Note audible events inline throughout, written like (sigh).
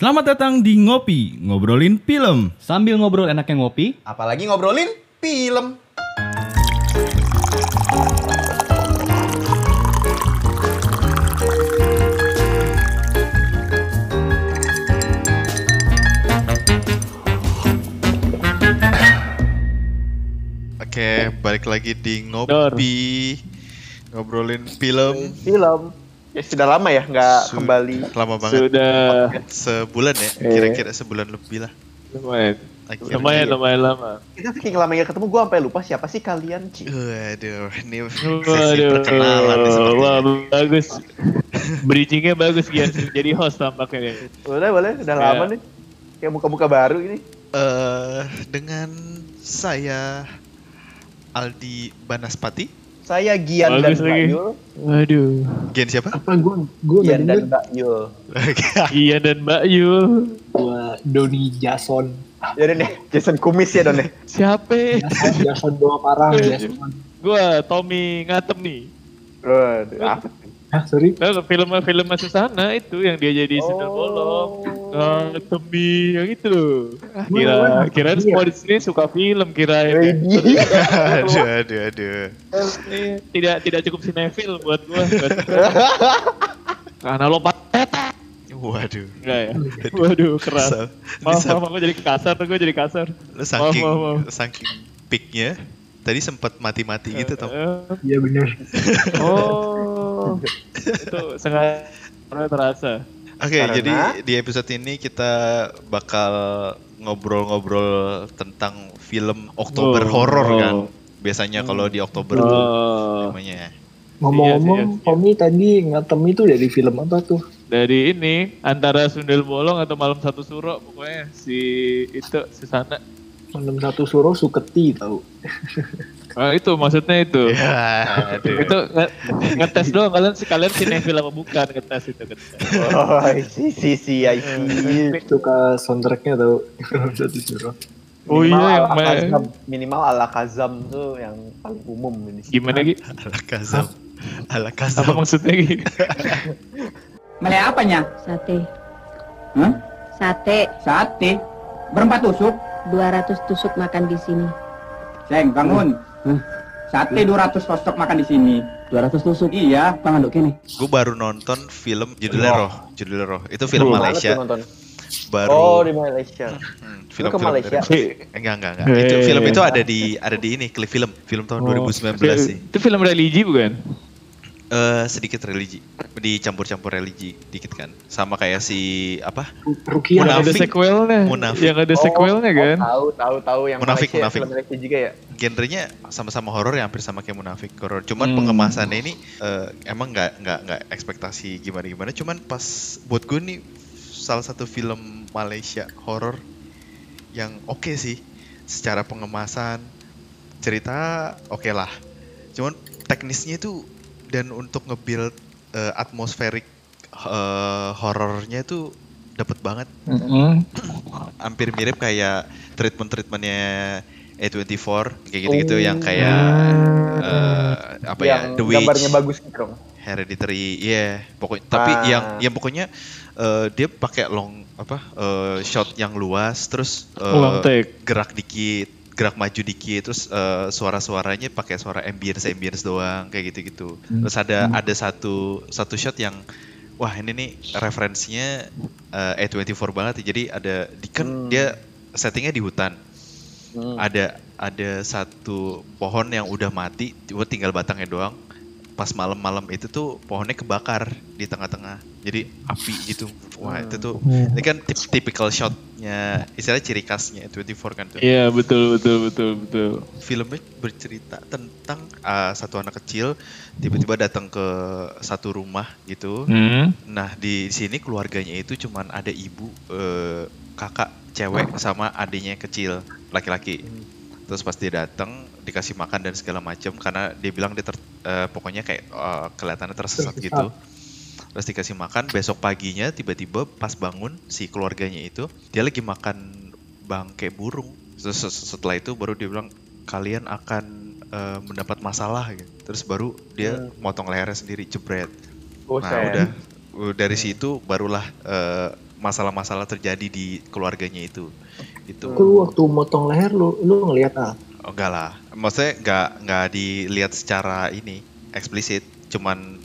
Selamat datang di Ngopi, ngobrolin film. Sambil ngobrol enaknya ngopi, Apalagi ngobrolin film. Oke, balik lagi di ngopi, ngobrolin film. Film. Ya sudah lama ya nggak Su- kembali. Lama banget, Sudah sebulan ya, Eh. kira-kira sebulan lebih lah. lumayan. Akhirnya. Lumayan, lumayan lama. Kita saking lamanya ketemu gue sampai lupa siapa sih kalian, Ci. Waduh, ini sesi Waduh, perkenalan nih wah bagus. Bridgingnya bagus Gian jadi host tampaknya. Boleh, boleh. Udah Ya. lama nih. Kayak muka-muka baru ini. Eh, dengan saya Aldi Banaspati, Saya Gian Bagus dan. Mbak Yul. Waduh. Gen siapa? apa gue gue Gian dan Mbak Yul. Iya dan Mbak Yul. gue Doni Jason Jadi nih, Jason Kumis ya Don ya. Siapa? Jason Jason doa parah Jason Gua Tommy Ngatem nih. Waduh, apa? Hah sorry Nah, film-film Susana itu yang dia jadi sundel bolong. Oh. Ngatem yang itu loh. Ah, kira kira iya. semua di sini suka film kira Ready. (laughs) aduh, aduh, aduh. tidak tidak cukup sinetfil buat gua. Karena lompat peta. Waduh. Enggak ya? Waduh, keras. Maaf, sa- maaf, aku jadi kasar tuh, gue jadi kasar. lu saking maaf, maaf. saking peaknya, tadi sempat mati-mati gitu tau. Eh, iya bener Oh, itu sangat terasa. Oke, Karena- jadi di episode ini kita bakal ngobrol-ngobrol tentang film Oktober Oh, horor oh. kan. Biasanya kalau di Oktober tuh Oh, namanya. ngomong-ngomong Iya, iya, iya. Tadi ngatem itu dari film apa tuh dari ini antara Sundel Bolong atau Malam Satu Suro pokoknya si itu Susana. Malam satu suruh Suketi tahu (laughs) Oh, itu maksudnya itu. Ya, itu nge- ngetes doang kalian si kalian sinetfil apa bukan ngetes itu ngetes. Oh, si si si I see. suka soundtracknya suruh Oh Minimal iya, yang ala main- Kazam. Minimal ala Kazam tuh yang paling umum ini. Gimana Gi? Ala Kazam. Ala Apa Kazam. maksudnya Gi? (laughs) Mele apanya? Sate. Hah? Sate. Sate. Berempat tusuk. 200 tusuk makan di sini. Seng, bangun. Sate 200 tusuk makan di sini. 200 tusuk. Iya, Tangan dok ini. Gue baru nonton film judulnya Roh. Judulnya Roh. Itu film Mana Malaysia. tuh nonton? Baru Oh, di Malaysia. Hmm, Lu ke Malaysia? dari- Enggak, enggak, enggak. Itu Eh. film itu ada di ada di ini, klip film. Film tahun 2019 sih. Itu film religi bukan? Eh sedikit religi. Dicampur-campur religi dikit kan. Sama kayak si apa? Rukia Yang ada Munafik. sequelnya. Munafik. Yang ada sequelnya kan? Oh, tahu, tahu, tahu yang Munafik, Malaysia, munafik. Malaysia juga ya. Genrenya sama-sama horor ya hampir sama kayak munafik horor. Cuman Hmm. pengemasannya ini eh, emang nggak nggak nggak ekspektasi gimana-gimana. Cuman pas buat gue nih salah satu film Malaysia horor yang oke sih secara pengemasan cerita oke lah. Cuman teknisnya itu dan untuk nge-build eh, atmosferik eh, horornya itu dapet banget Mm-mm. hampir mirip kayak treatment-treatmentnya A24 kayak gitu-gitu Oh. yang kayak eh, apa ya yang The Witch, gambarnya bagus gitu dong. Hereditary, iya pokoknya tapi Ah. yang yang pokoknya eh, dia pakai long apa eh, shot yang luas terus eh, Long take. gerak dikit gerak maju dikit terus eh, suara-suaranya pakai suara ambience ambience doang kayak gitu-gitu terus ada ada satu satu shot yang wah ini nih referensinya eh, A24 banget ya. jadi ada di kan Hmm. dia settingnya di hutan Hmm. ada ada satu pohon yang udah mati cuma tinggal batangnya doang pas malam-malam itu tuh pohonnya kebakar di tengah-tengah jadi api gitu wah itu tuh ini kan tip typical shotnya istilahnya ciri khasnya 24 kan tuh Iya betul betul betul betul. filmnya bercerita tentang uh, satu anak kecil tiba-tiba datang ke satu rumah gitu Hmm. Nah di sini keluarganya itu cuman ada ibu, eh, kakak cewek sama adiknya kecil laki-laki. Terus pas dia datang dikasih makan dan segala macam karena dia bilang dia ter- eh, pokoknya kayak eh, kelihatannya tersesat gitu. Terus dikasih makan besok paginya tiba-tiba pas bangun si keluarganya itu dia lagi makan bangke burung. Terus se- setelah itu baru dia bilang kalian akan eh, mendapat masalah gitu. Terus baru dia motong lehernya sendiri jebret. Oh, Nah saya- udah Uh, dari situ barulah masalah-masalah terjadi di keluarganya itu itu lu waktu motong leher lu lu ngelihat ah. oh, enggak lah maksudnya nggak nggak dilihat secara ini eksplisit cuman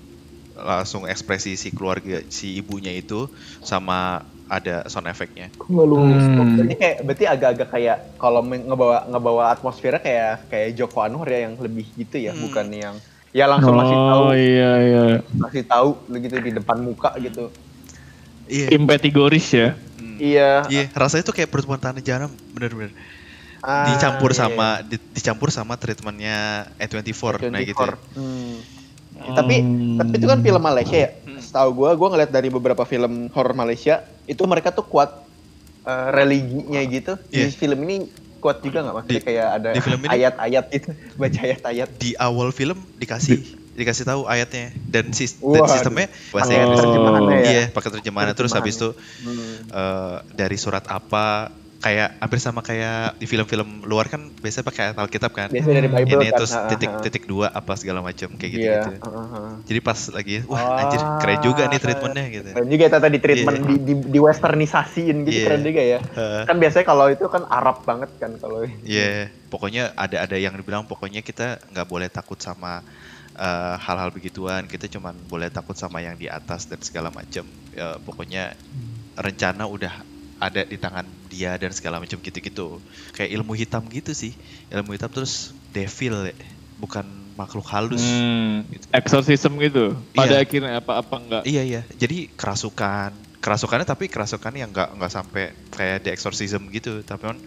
langsung ekspresi si keluarga si ibunya itu sama ada sound effectnya Kok nggak lu stop Berarti kayak berarti agak-agak kayak kalau ngebawa ngebawa atmosfernya kayak kayak Joko Anwar ya yang lebih gitu ya, Hmm. bukan yang ya langsung masih tahu Oh iya iya. masih tahu gitu di depan muka gitu. iya Impetigoris ya. Hmm. Iya. Iya, rasanya tuh kayak pertemuan tanah jaram, bener-bener. Ah, dicampur iya, sama di- dicampur sama treatmentnya E24, nah gitu. 24. Hmm. Tapi tapi itu kan film Malaysia ya. Setahu gua gua ngeliat dari beberapa film horor Malaysia itu mereka tuh kuat eh, religinya gitu. Di Iya. film ini kuat juga nggak maksudnya Di- kayak ada di film ini- ayat-ayat gitu, (laughs) baca ayat-ayat. Di awal film dikasih dikasih tahu ayatnya dan, sis- dan Waduh. sistemnya bahasa Inggris. terjemahannya ya? Iya, pakai terjemahan terus habis itu Hmm. eh, dari surat apa kayak hampir sama kayak di film-film luar kan biasanya pakai ayat Alkitab kan. Biasanya dari Bible Ini kan. terus ha, ha, titik ha. titik dua apa segala macam kayak gitu Iya. gitu. ha. Jadi pas lagi wah anjir keren juga nih treatmentnya gitu. Keren juga ya tata di treatment Iya. di, di, di westernisasiin gitu Iya. keren juga ya. Heeh. Kan biasanya kalau itu kan Arab banget kan kalau Iya, pokoknya ada ada yang dibilang pokoknya kita nggak boleh takut sama eh, hal-hal begituan. Kita cuman boleh takut sama yang di atas dan segala macam. Ya, pokoknya rencana udah ada di tangan dia dan segala macam gitu-gitu. Kayak ilmu hitam gitu sih. Ilmu hitam terus devil ya, bukan makhluk halus. Hmm, Gitu. exorcism gitu. Pada Iya. akhirnya apa-apa enggak. Iya iya. Jadi kerasukan, kerasukannya tapi kerasukannya yang nggak nggak sampai kayak the exorcism gitu. Tapi kan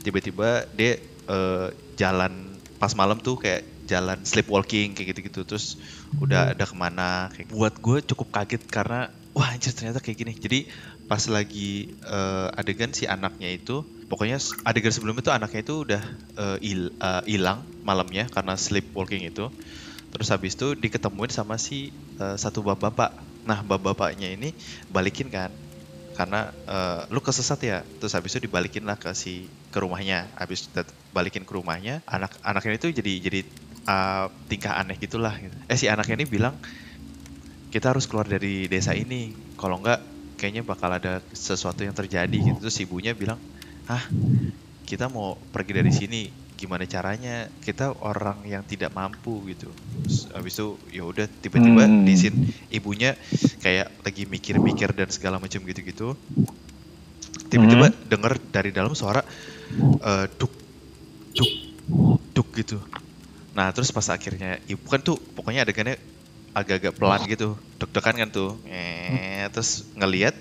tiba-tiba dia eh, jalan pas malam tuh kayak jalan sleepwalking kayak gitu-gitu. Terus udah ada ke mana? Kayak buat gue cukup kaget karena wah anjir ternyata kayak gini. Jadi pas lagi eh, adegan si anaknya itu, pokoknya adegan sebelumnya tuh anaknya itu udah eh, hil- eh, hilang malamnya karena sleepwalking itu. Terus habis itu diketemuin sama si eh, satu bapak-bapak. Nah, bapak-bapaknya ini balikin kan. Karena eh, lu kesesat ya. Terus habis itu dibalikin lah ke si ke rumahnya. Habis balikin ke rumahnya, anak anaknya itu jadi jadi eh, tingkah aneh gitulah gitu. Eh si anaknya ini bilang kita harus keluar dari desa ini. Kalau enggak kayaknya bakal ada sesuatu yang terjadi gitu. Terus ibunya bilang, "Hah, kita mau pergi dari sini gimana caranya kita orang yang tidak mampu gitu Terus habis itu ya udah tiba-tiba Hmm. di scene ibunya kayak lagi mikir-mikir dan segala macam gitu-gitu tiba-tiba denger dari dalam suara eh, duk duk duk gitu nah terus pas akhirnya ibu kan tuh pokoknya adegannya agak-agak pelan gitu. Deg-degan kan tuh. Eh terus ngelihat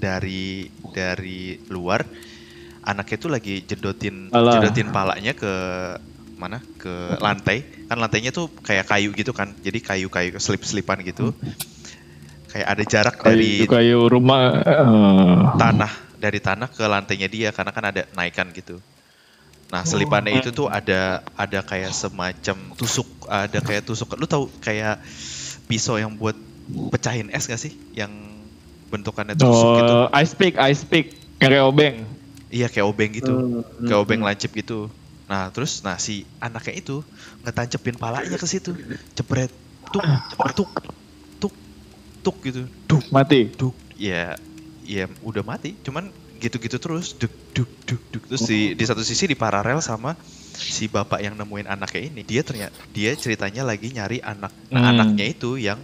dari dari luar anaknya tuh lagi jedotin Alah. jedotin palanya ke mana? Ke lantai. Kan lantainya tuh kayak kayu gitu kan. Jadi kayu-kayu selip-selipan gitu. Kayak ada jarak dari Kayu, kayu rumah. eh, tanah dari tanah ke lantainya dia. Karena kan ada naikan gitu. Nah selipannya itu tuh ada ada kayak semacam tusuk ada kayak tusuk. Lu tahu kayak pisau yang buat pecahin es gak sih? Yang bentukannya tusuk gitu. Oh, ice pick, ice pick. Kayak obeng. Iya kayak obeng gitu, Hmm, kayak obeng lancip gitu. Nah terus nah si anaknya itu ngetancepin palanya ke situ, jebret, tuk, tuk, tuk, tuk gitu, duk, Mati. duk ya ya udah mati cuman gitu-gitu terus duk duk duk duk terus di di satu sisi di paralel sama si bapak yang nemuin anaknya ini dia ternyata dia ceritanya lagi nyari anak nah, Hmm. anaknya itu yang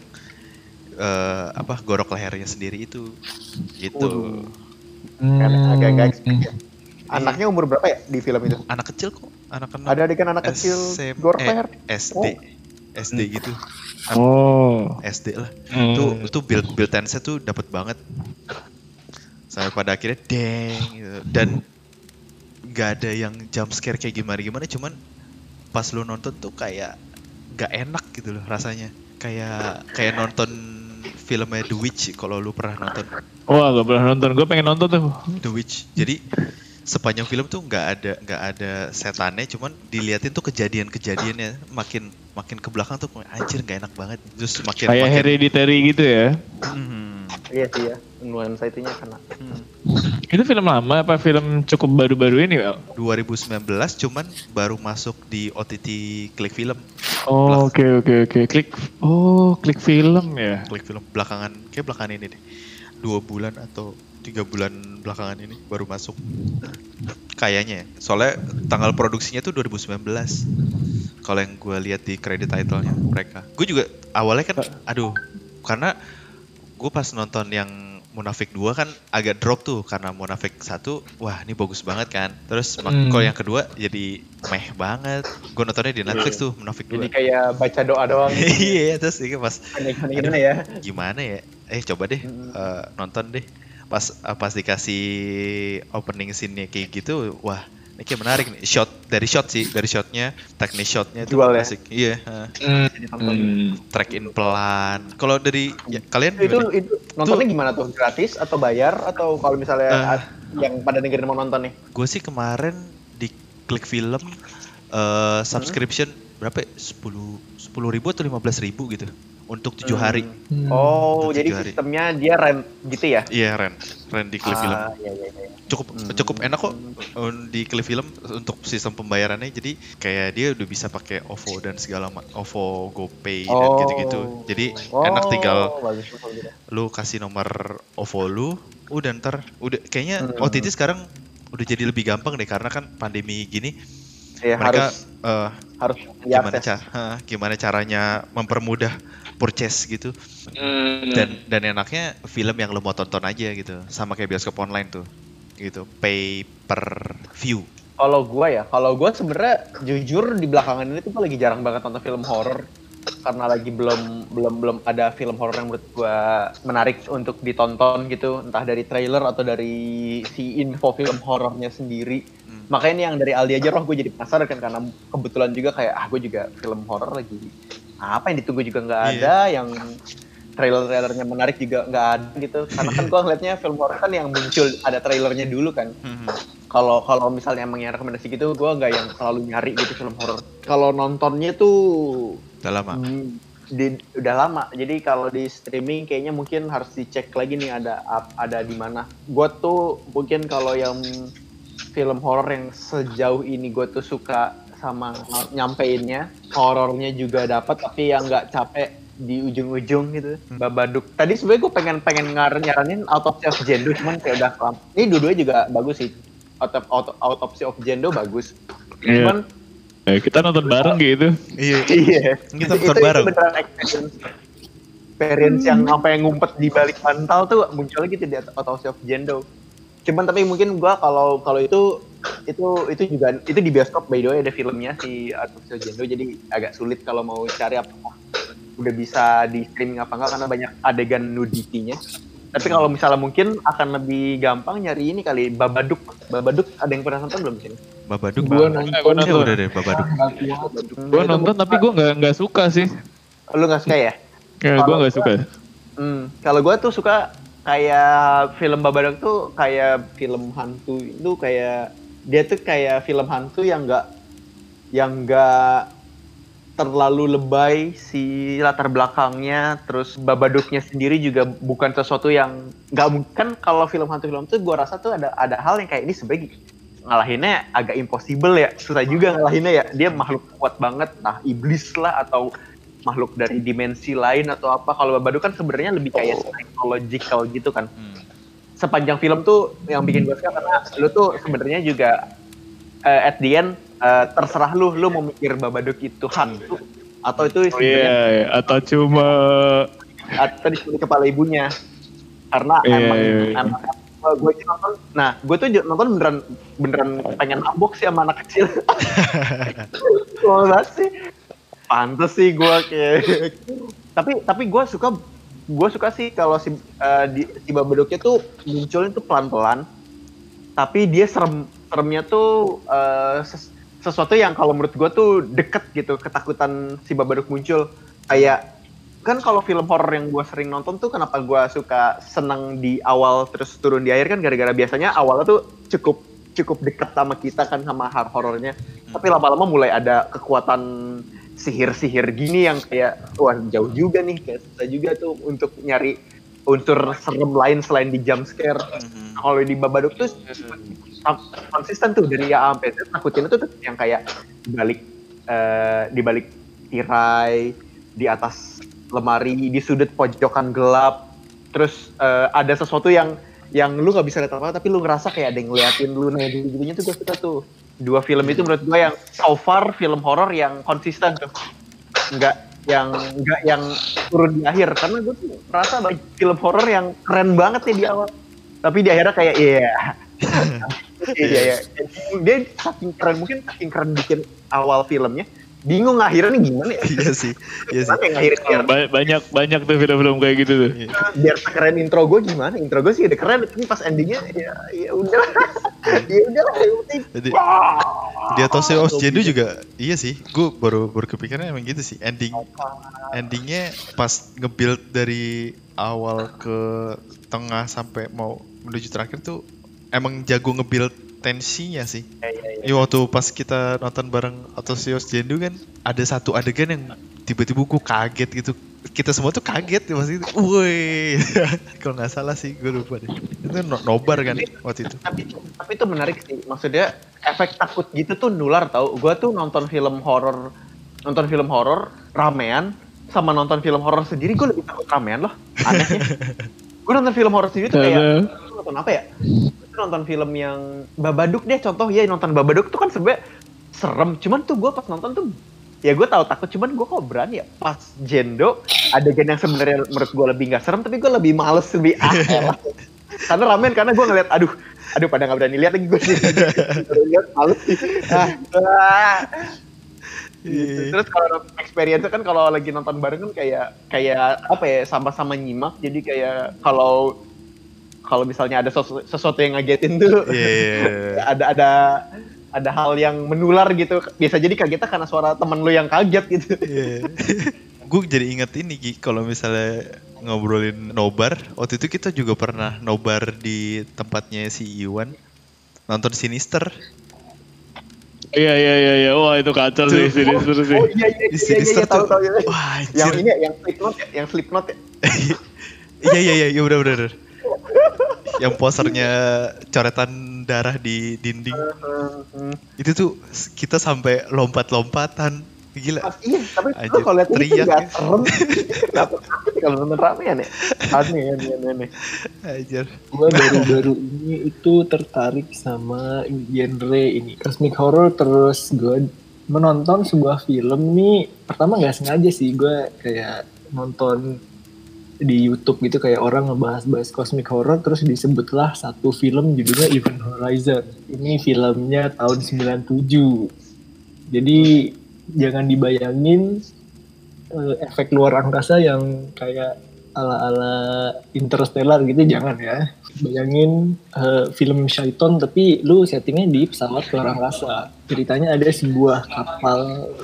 eh, apa gorok lehernya sendiri itu gitu. Kan agak-agak Hmm. expect ya. Anaknya umur berapa ya di film itu? anak kecil kok anak anak Ada adegan anak kecil SM gorok eh, leher. SD SD gitu Oh. SD lah Hmm. itu itu build build tense tuh dapat banget sampai pada akhirnya deng gitu. dan nggak ada yang jump scare kayak gimana gimana cuman pas lu nonton tuh kayak nggak enak gitu loh rasanya kayak kayak nonton filmnya The Witch kalau lu pernah nonton Wah, gak pernah nonton. Gue pengen nonton tuh. The Witch jadi sepanjang film tuh nggak ada nggak ada setannya cuman diliatin tuh kejadian-kejadiannya makin makin ke belakang tuh anjir nggak enak banget terus makin Kayak makin hereditary gitu ya. Hmm. Iya sih ya. Nuansa itunya kena. Hmm. Itu film lama apa film cukup baru-baru ini, Wel? 2019 cuman baru masuk di OTT Klik Film. Oh, oke oke oke. Klik. Oh, klik film ya. Klik Film belakangan kayak belakangan ini deh. Dua bulan atau tiga bulan belakangan ini baru masuk. Kayaknya, ya. soalnya tanggal produksinya tuh 2019. Kalau yang gue lihat di kredit title-nya mereka. Gue juga awalnya kan, aduh, karena gue pas nonton yang Munafik 2 kan agak drop tuh karena Munafik 1 wah ini bagus banget kan terus Hmm. kalau yang kedua jadi meh banget gue nontonnya di Netflix tuh Munafik 2 Jadi kayak baca doa doang. (laughs) iya terus ini pas gimana ya? gimana ya eh coba deh Hmm. eh, nonton deh pas eh, pas dikasih opening scene-nya kayak gitu wah ini kayak menarik nih shot dari shot sih dari shotnya teknis shotnya itu Jual ya? asik iya eh, Hmm. track in pelan kalau dari ya, kalian Itu, gimana? itu nontonnya gimana tuh? Gratis atau bayar atau kalau misalnya ad- yang pada dengerin mau nonton nih? gue sih kemarin di klik film eh, subscription berapa ya? 10 10 ribu atau 15 ribu gitu untuk tujuh Hmm. hari Oh, Untuk jadi hari. sistemnya dia rent gitu ya? iya Ren Ren di klik film Ah, iya, iya, iya. cukup Hmm. cukup enak kok eh, di klik film untuk sistem pembayarannya jadi kayak dia udah bisa pakai OVO dan segala ma- OVO GoPay dan Oh. gitu-gitu jadi enak tinggal bagus, bagus, bagus. lu kasih nomor OVO lu udah ntar udah kayaknya Hmm. OTT sekarang udah jadi lebih gampang deh karena kan pandemi gini Ya, mereka harus eh, harus gimana cara gimana caranya mempermudah purchase gitu. Hmm. dan dan enaknya film yang lo mau tonton aja gitu. Sama kayak bioskop online tuh. Gitu pay per view. Kalau gua ya, kalau gua sebenarnya jujur di belakangan ini tuh gua lagi jarang banget nonton film horor karena lagi belum belum belum ada film horor yang menurut gua menarik untuk ditonton gitu, entah dari trailer atau dari si info film horornya sendiri. Hmm. Makanya ini yang dari Aldi aja roh gue jadi penasaran kan. Karena kebetulan juga kayak ah gue juga film horor lagi apa yang ditunggu juga nggak Iya. ada, yang trailer-trailernya menarik juga nggak ada gitu. Karena kan gua ngeliatnya film horor kan yang muncul ada trailernya dulu kan. Kalau kalau misalnya emang yang rekomendasi gitu gue nggak yang selalu nyari gitu film horor kalau nontonnya tuh udah lama? Hmm, di, udah lama. Jadi kalau di streaming kayaknya mungkin harus dicek lagi nih ada ada di mana. Gue tuh mungkin kalau yang film horor yang sejauh ini gue tuh suka sama nyampeinnya. Horornya juga dapat tapi yang nggak capek di ujung-ujung gitu. Babaduk. Tadi sebenarnya gue pengen pengen ngar nyaranin Autopsy of Jendo cuman kayak udah kelam ini dua-duanya juga bagus sih. Autop- Auto- Autopsy of Jendo bagus. Iya. cuman Eh, kita nonton bareng gitu. iya. Iya. Kita nonton itu, bareng. itu beneran experience. Experience yang apa yang ngumpet di balik bantal tuh muncul gitu di Autopsy of Jendo. Cuman tapi mungkin gua kalau kalau itu itu itu juga itu di bioskop by the way ada filmnya si of Jendo jadi agak sulit kalau mau cari apakah udah bisa di streaming apa enggak karena banyak adegan nudity-nya tapi kalau misalnya mungkin akan lebih gampang nyari ini kali Babaduk Babaduk ada yang pernah nonton belum sih Babaduk Gua Bang. nonton. Eh, gua nonton. udah deh Babaduk Gue nonton tapi gue nggak nggak suka sih. lu nggak suka ya Ya, gue nggak gua- suka. Hmm, kalau gue tuh suka kayak film Babadook tuh kayak film hantu itu kayak dia tuh kayak film hantu yang enggak yang enggak terlalu lebay si latar belakangnya terus Babaduknya sendiri juga bukan sesuatu yang nggak kan kalau film hantu film tuh gue rasa tuh ada ada hal yang kayak ini sebagai ngalahinnya agak impossible ya. Susah juga ngalahinnya ya. Dia makhluk kuat banget. Nah iblis lah atau makhluk dari dimensi lain atau apa. Kalau Babadook kan sebenarnya lebih kayak psychological gitu kan. Hmm. Sepanjang film tuh yang bikin gue suka karena lu tuh sebenarnya juga eh, at the end eh, terserah lu lu mau mikir Babadook itu hantu atau itu Oh, Iya, iya. atau cuma atau di kepala ibunya karena Iya, emang iya, iya. emang gue nonton nah gue tuh nonton beneran beneran pengen mabok sih sama anak kecil (laughs) banget sih pantes sih gue kayak tapi tapi gue suka gue suka sih kalau si eh, di si Babadoknya tuh munculnya tuh pelan pelan tapi dia serem seremnya tuh eh, ses- sesuatu yang kalau menurut gue tuh deket gitu ketakutan si Babadok muncul. Kayak kan kalau film horor yang gue sering nonton tuh kenapa gue suka seneng di awal terus turun di akhir kan? Gara-gara biasanya awalnya tuh cukup cukup deket sama kita kan sama horor horornya tapi lama-lama mulai ada kekuatan sihir-sihir gini yang kayak wah jauh juga nih kayak susah juga tuh untuk nyari unsur serem lain selain di jump scare. Mhm. kalau di Babadook tuh sam- konsisten tuh dari A sampai Z. Nakutin itu tuh yang kayak balik eh, di balik tirai di atas lemari di sudut pojokan gelap. Terus eh, ada sesuatu yang yang lu nggak bisa lihat apa tapi lu ngerasa kayak ada yang ngeliatin lu nah gitu gitunya tuh gue suka tuh dua film itu menurut gue yang so far film horor yang konsisten tuh. Nggak yang nggak yang turun di akhir. Karena gue tuh merasa banyak film horor yang keren banget nih di awal. Tapi di akhirnya kayak iya. (laughs) Iya iya. Dia saking keren mungkin saking keren bikin awal filmnya bingung akhirnya nih gimana ya? Iya sih iya sih. Ba- banyak banyak tuh film-film kayak gitu tuh. Iya. biar sekeren intro gue gimana? Intro gue sih udah keren tapi pas endingnya ya ya udah. Ya udah Jadi di atas Os Jendu juga iya sih. Gue baru baru kepikiran emang gitu sih. Ending endingnya pas nge-build dari awal ke tengah sampai mau menuju terakhir tuh emang jago nge-build tensinya sih. Iya waktu pas kita nonton bareng Atosios Jendu kan ada satu adegan yang tiba-tiba gue kaget gitu. Kita semua tuh kaget ya pasti. Woi, (laughs) kalau nggak salah sih gue lupa deh. Itu no- nobar kan waktu itu. tapi tapi itu menarik sih maksudnya efek takut gitu tuh nular tau gue tuh nonton film horor nonton film horor ramean sama nonton film horor sendiri gue lebih takut ramean loh anehnya (laughs) gue nonton film horor sendiri tuh kayak nonton apa ya nonton film yang Babadook deh contoh. Ya nonton Babadook tuh kan sebenernya serem. Cuman tuh gue pas nonton tuh ya gue tahu takut cuman gue kok berani ya? Pas jendo adegan yang sebenarnya menurut gue lebih nggak serem tapi gue lebih males lebih (laughs) ah karena ramen karena gue ngeliat aduh aduh pada nggak berani lihat lagi gue sih. (laughs) Lihat males sih. Ah. Gitu. Terus kalau experience kan kalau lagi nonton bareng kan kayak kayak apa ya sama-sama nyimak. Jadi kayak kalau kalau misalnya ada sesu- sesuatu yang ngagetin tuh Iya. (laughs) ada ada ada hal yang menular gitu bisa jadi kagetnya karena suara temen lu yang kaget gitu gue jadi inget ini Gi, kalau misalnya ngobrolin nobar, waktu itu kita juga pernah nobar di tempatnya si Iwan nonton Sinister. Iya iya iya iya. Wah itu kacau sih Sinister sih. oh iya iya iya iya, Sinister iya tahu tuh, tahu ya. wah yang anjir. ini ya, yang Slipknot ya yang Slipknot ya Iya iya iya, iya bener bener. Yang posernya coretan darah di dinding. (laughs) Itu tuh kita sampai lompat-lompatan. Gila. Iya tapi Anjir, kalau lihat teriak nggak ya. serem Kenapa kalau nonton ramean ya aneh aneh aneh, aneh Anjir. Gue baru-baru ini itu tertarik sama genre ini cosmic horror terus gue menonton sebuah film nih pertama nggak sengaja sih gue kayak nonton di YouTube gitu kayak orang ngebahas-bahas cosmic horror terus disebutlah satu film judulnya Event Horizon. Ini filmnya tahun 97. Jadi jangan dibayangin eh, efek luar angkasa yang kayak ala-ala interstellar gitu jangan ya. Bayangin eh, film Shaiton tapi lu settingnya di pesawat luar angkasa. Ceritanya ada sebuah kapal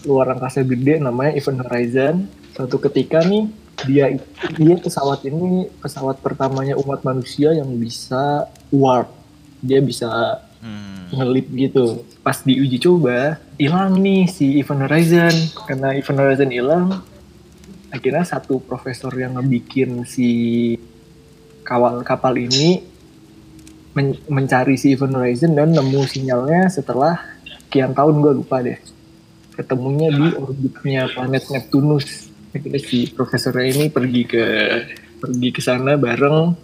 luar angkasa gede namanya Event Horizon. Suatu ketika nih dia dia pesawat ini pesawat pertamanya umat manusia yang bisa warp. Dia bisa Hmm. ngelip gitu. Pas diuji coba, hilang nih si Event Horizon. Karena Event Horizon hilang, akhirnya satu profesor yang ngebikin si kawal kapal ini men- mencari si Event Horizon dan nemu sinyalnya setelah sekian tahun gue lupa deh. Ketemunya di orbitnya planet Neptunus. Akhirnya si profesornya ini pergi ke pergi ke sana bareng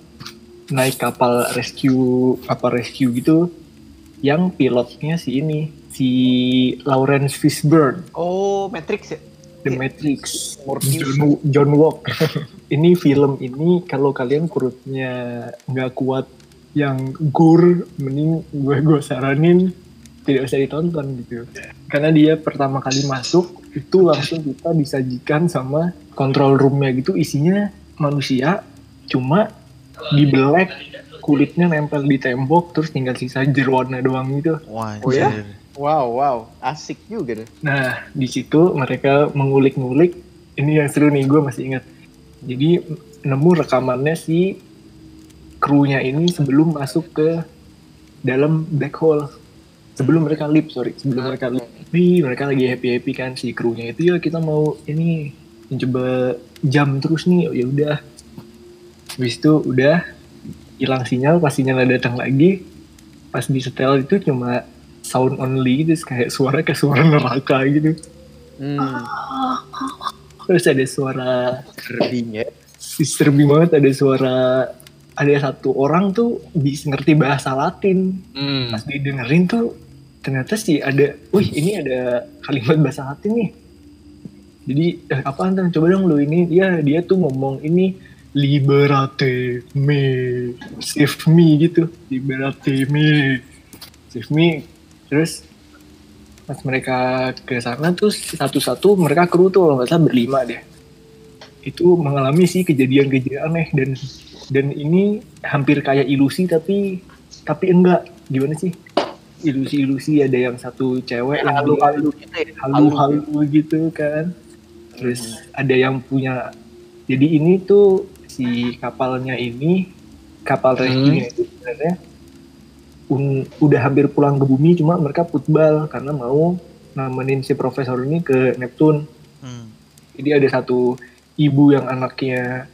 naik kapal rescue kapal rescue gitu yang pilotnya si ini si Lawrence Fishburne oh Matrix ya The Iya. Matrix. John, John Walker (laughs) ini film ini kalau kalian perutnya nggak kuat yang gore mending gue gue saranin tidak usah ditonton gitu karena dia pertama kali masuk itu langsung kita disajikan sama control roomnya gitu isinya manusia cuma dibelek kulitnya nempel di tembok terus tinggal sisa jeroannya doang gitu Wah, Oh ya? anjir. wow wow asik juga deh Nah, di situ mereka mengulik-ngulik. Ini yang seru nih, gue masih ingat. Jadi nemu rekamannya si krunya ini sebelum masuk ke dalam black hole. Sebelum mereka leap, sorry, sebelum mereka leap. Wih, mereka lagi happy-happy kan si krunya itu ya kita mau ini coba jam terus nih. Oh, ya udah. Habis itu udah hilang sinyal, pas sinyalnya datang lagi. Pas di setel itu cuma sound only gitu kayak suara kayak suara neraka gitu hmm. terus ada suara Serding ya disturbing banget ada suara ada satu orang tuh bisa ngerti bahasa Latin Hmm. pas didengerin tuh ternyata sih ada wih ini ada kalimat bahasa Latin nih. Jadi eh, apaan Tan? coba dong lu ini. Ya dia tuh ngomong ini liberate me save me gitu. Liberate me save me. Terus pas mereka ke sana tuh satu-satu mereka kru tuh kalau nggak salah berlima deh. Itu mengalami sih kejadian-kejadian aneh. Dan dan ini hampir kayak ilusi tapi tapi enggak. Gimana sih ilusi-ilusi ada yang satu cewek yang Halu-halu gitu ya. halu-halu gitu kan terus ada yang punya jadi ini tuh si kapalnya ini kapal rescuenya itu sebenarnya un- udah hampir pulang ke bumi cuma mereka putbal karena mau nemenin si profesor ini ke Neptune Hmm. jadi ada satu ibu yang anaknya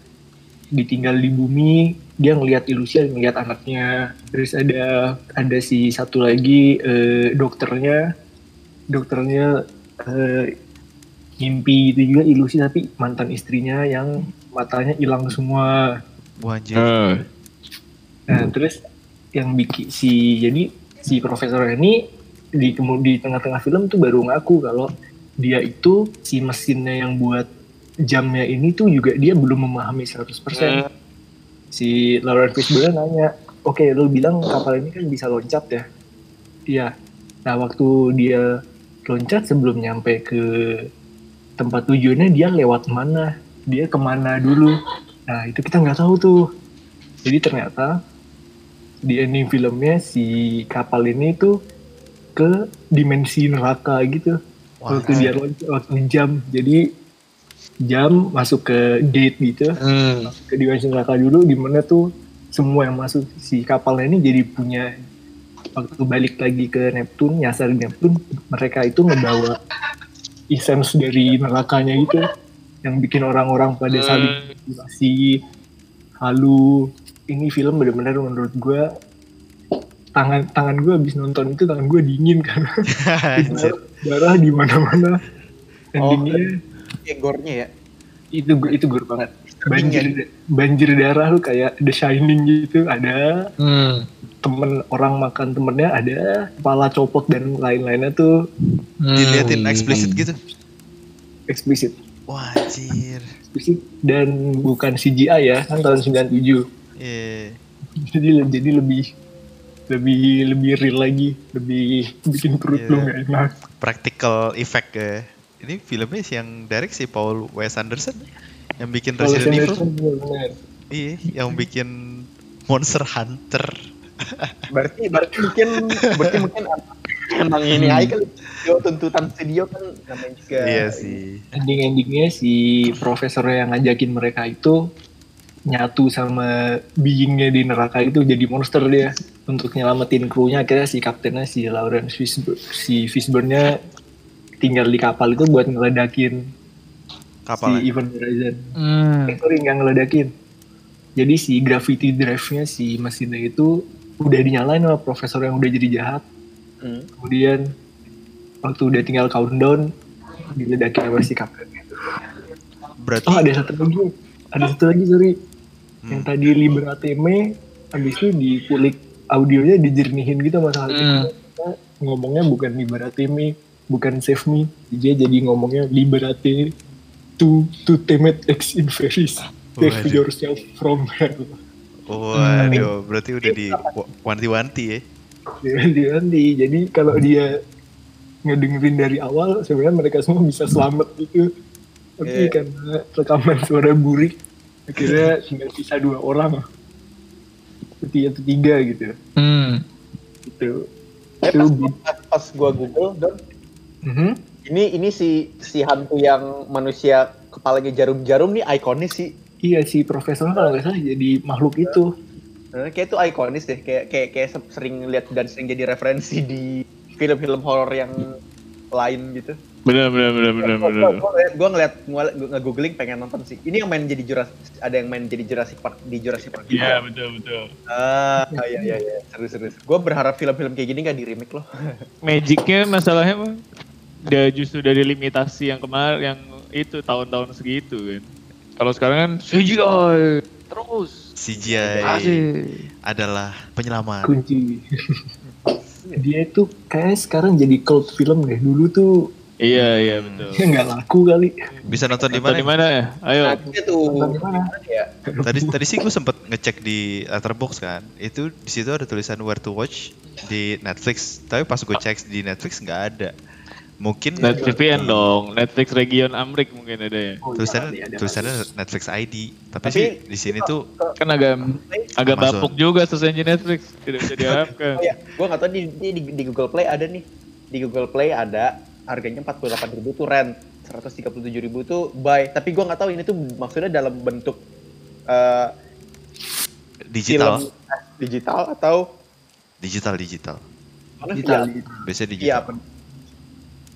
ditinggal di bumi dia ngelihat ilusi ngelihat anaknya. Terus ada ada si satu lagi eh, dokternya. Dokternya eh, mimpi itu juga ilusi tapi mantan istrinya yang matanya hilang semua. Anjir. Eh, Nah, terus yang bikin si jadi si profesor ini di di tengah-tengah film tuh baru ngaku kalau dia itu si mesinnya yang buat jamnya ini tuh juga dia belum memahami 100%. Si Lauren Fishburne nanya, "Oke, lu bilang kapal ini kan bisa loncat ya?" Iya. Nah, waktu dia loncat sebelum nyampe ke tempat tujuannya dia lewat mana? Dia ke mana dulu? Nah, itu kita nggak tahu tuh. Jadi ternyata di ending filmnya si kapal ini tuh ke dimensi neraka gitu. Wah, waktu dia loncat, waktu jam. Jadi jam masuk ke gate gitu, Hmm. ke dimensi neraka dulu di mana tuh semua yang masuk si kapalnya ini jadi punya waktu balik lagi ke Neptune, nyasar Neptune, mereka itu ngebawa (laughs) essence dari nerakanya gitu yang bikin orang-orang pada saling kasih halu. Ini film bener-bener menurut gue tangan tangan gue habis nonton itu tangan gue dingin karena (laughs) (laughs) darah di mana-mana. Endingnya Kayak gore-nya ya. itu itu gur banget banjir banjir darah lu kayak The Shining gitu ada Hmm. temen orang makan temennya ada kepala copot dan lain-lainnya tuh Diliatin Hmm. eksplisit gitu. eksplisit Wah, anjir. eksplisit dan bukan CGI ya kan tahun 97 Iya. jadi jadi lebih lebih lebih real lagi lebih bikin perut Iya. lu gak enak Practical effect ya. Ini filmnya sih yang direct si Paul Wes Anderson yang bikin Kalau Resident Evil. Bener-bener. Iya, yang bikin Monster Hunter. Berarti berarti mungkin berarti mungkin emang ini aja kali. Tuntutan studio kan namanya juga. Iya sih. ending-endingnya si profesor yang ngajakin mereka itu nyatu sama beingnya di neraka itu jadi monster dia untuk nyelamatin krunya akhirnya si kaptennya si Lawrence Fishburne si Fishburne-nya tinggal di kapal itu buat ngeledakin si Kapal. Event Horizon Hmm. eh, sorry nggak ngeledakin jadi si gravity drive-nya si mesinnya itu udah dinyalain sama profesor yang udah jadi jahat Hmm. kemudian waktu udah tinggal countdown diledakin sama si kapten Berarti Oh ada satu lagi, ada satu lagi sorry. Hmm. Yang tadi Liberate Me, habis itu dikulik audionya dijernihin gitu Salty. Hmm. Kita Ngomongnya bukan Liberate Me, bukan Save Me. Dia jadi ngomongnya Liberate to to temet ex inferis. Waduh. yourself from hell. Waduh, berarti udah di wa- wanti-wanti ya. Jadi nanti, jadi kalau dia ngedengerin dari awal, sebenarnya mereka semua bisa selamat gitu. Tapi Iya. karena rekaman suara burik, akhirnya (laughs) tinggal sisa dua orang. Ketiga atau tiga gitu. Hmm. Gitu. Eh, Itu pas, pas, pas gua google don Mhm. ini ini si si hantu yang manusia kepalanya jarum-jarum nih ikonis sih. Iya si profesor kalau nggak salah jadi makhluk itu. Eh, Kayak itu ikonis deh, kayak kayak kayak se- sering lihat dan sering jadi referensi di film-film horor yang lain gitu. Bener bener bener bener Gua- bener. gua- Gua ngeliat, gua nge-googling pengen nonton sih. Ini yang main jadi Jurassic, ada yang main jadi Jurassic Park di Jurassic Park. Iya betul betul. Ah, iya iya iya, seru seru. Gue berharap film-film kayak gini gak di remake loh. Magicnya masalahnya mah udah justru dari limitasi yang kemarin yang itu tahun-tahun segitu kan. Kalau sekarang kan CGI terus CGI adalah penyelamat. kunci (laughs) dia itu kayak sekarang jadi cult film deh dulu tuh Iya iya betul. ya (laughs) nggak laku kali Bisa nonton di mana? di mana ya? Ayo. Nah, dia tuh ya? Tadi tadi sih gue sempet ngecek di Letterboxd kan. Itu di situ ada tulisan where to watch di Netflix. Tapi pas gue cek di Netflix nggak ada. Mungkin Net VPN dong, Netflix region Amrik mungkin ada ya. Oh, iya, tulisannya ada, ada. tulisannya Netflix ID. Tapi, Tapi- sih di sini tuh Kan agak agak Amazon. bapuk juga sesuai Netflix, tidak bisa diharapkan. (laughs) Oh ya, gua nggak tahu di, di, di, di Google Play ada nih. Di Google Play ada harganya 48.000 tuh rent, 137.000 tuh buy. Tapi gua nggak tahu ini tuh maksudnya dalam bentuk eh, digital, film eh, digital atau digital digital. mana digital, ya? digital. Biasanya Iya, digital. pen-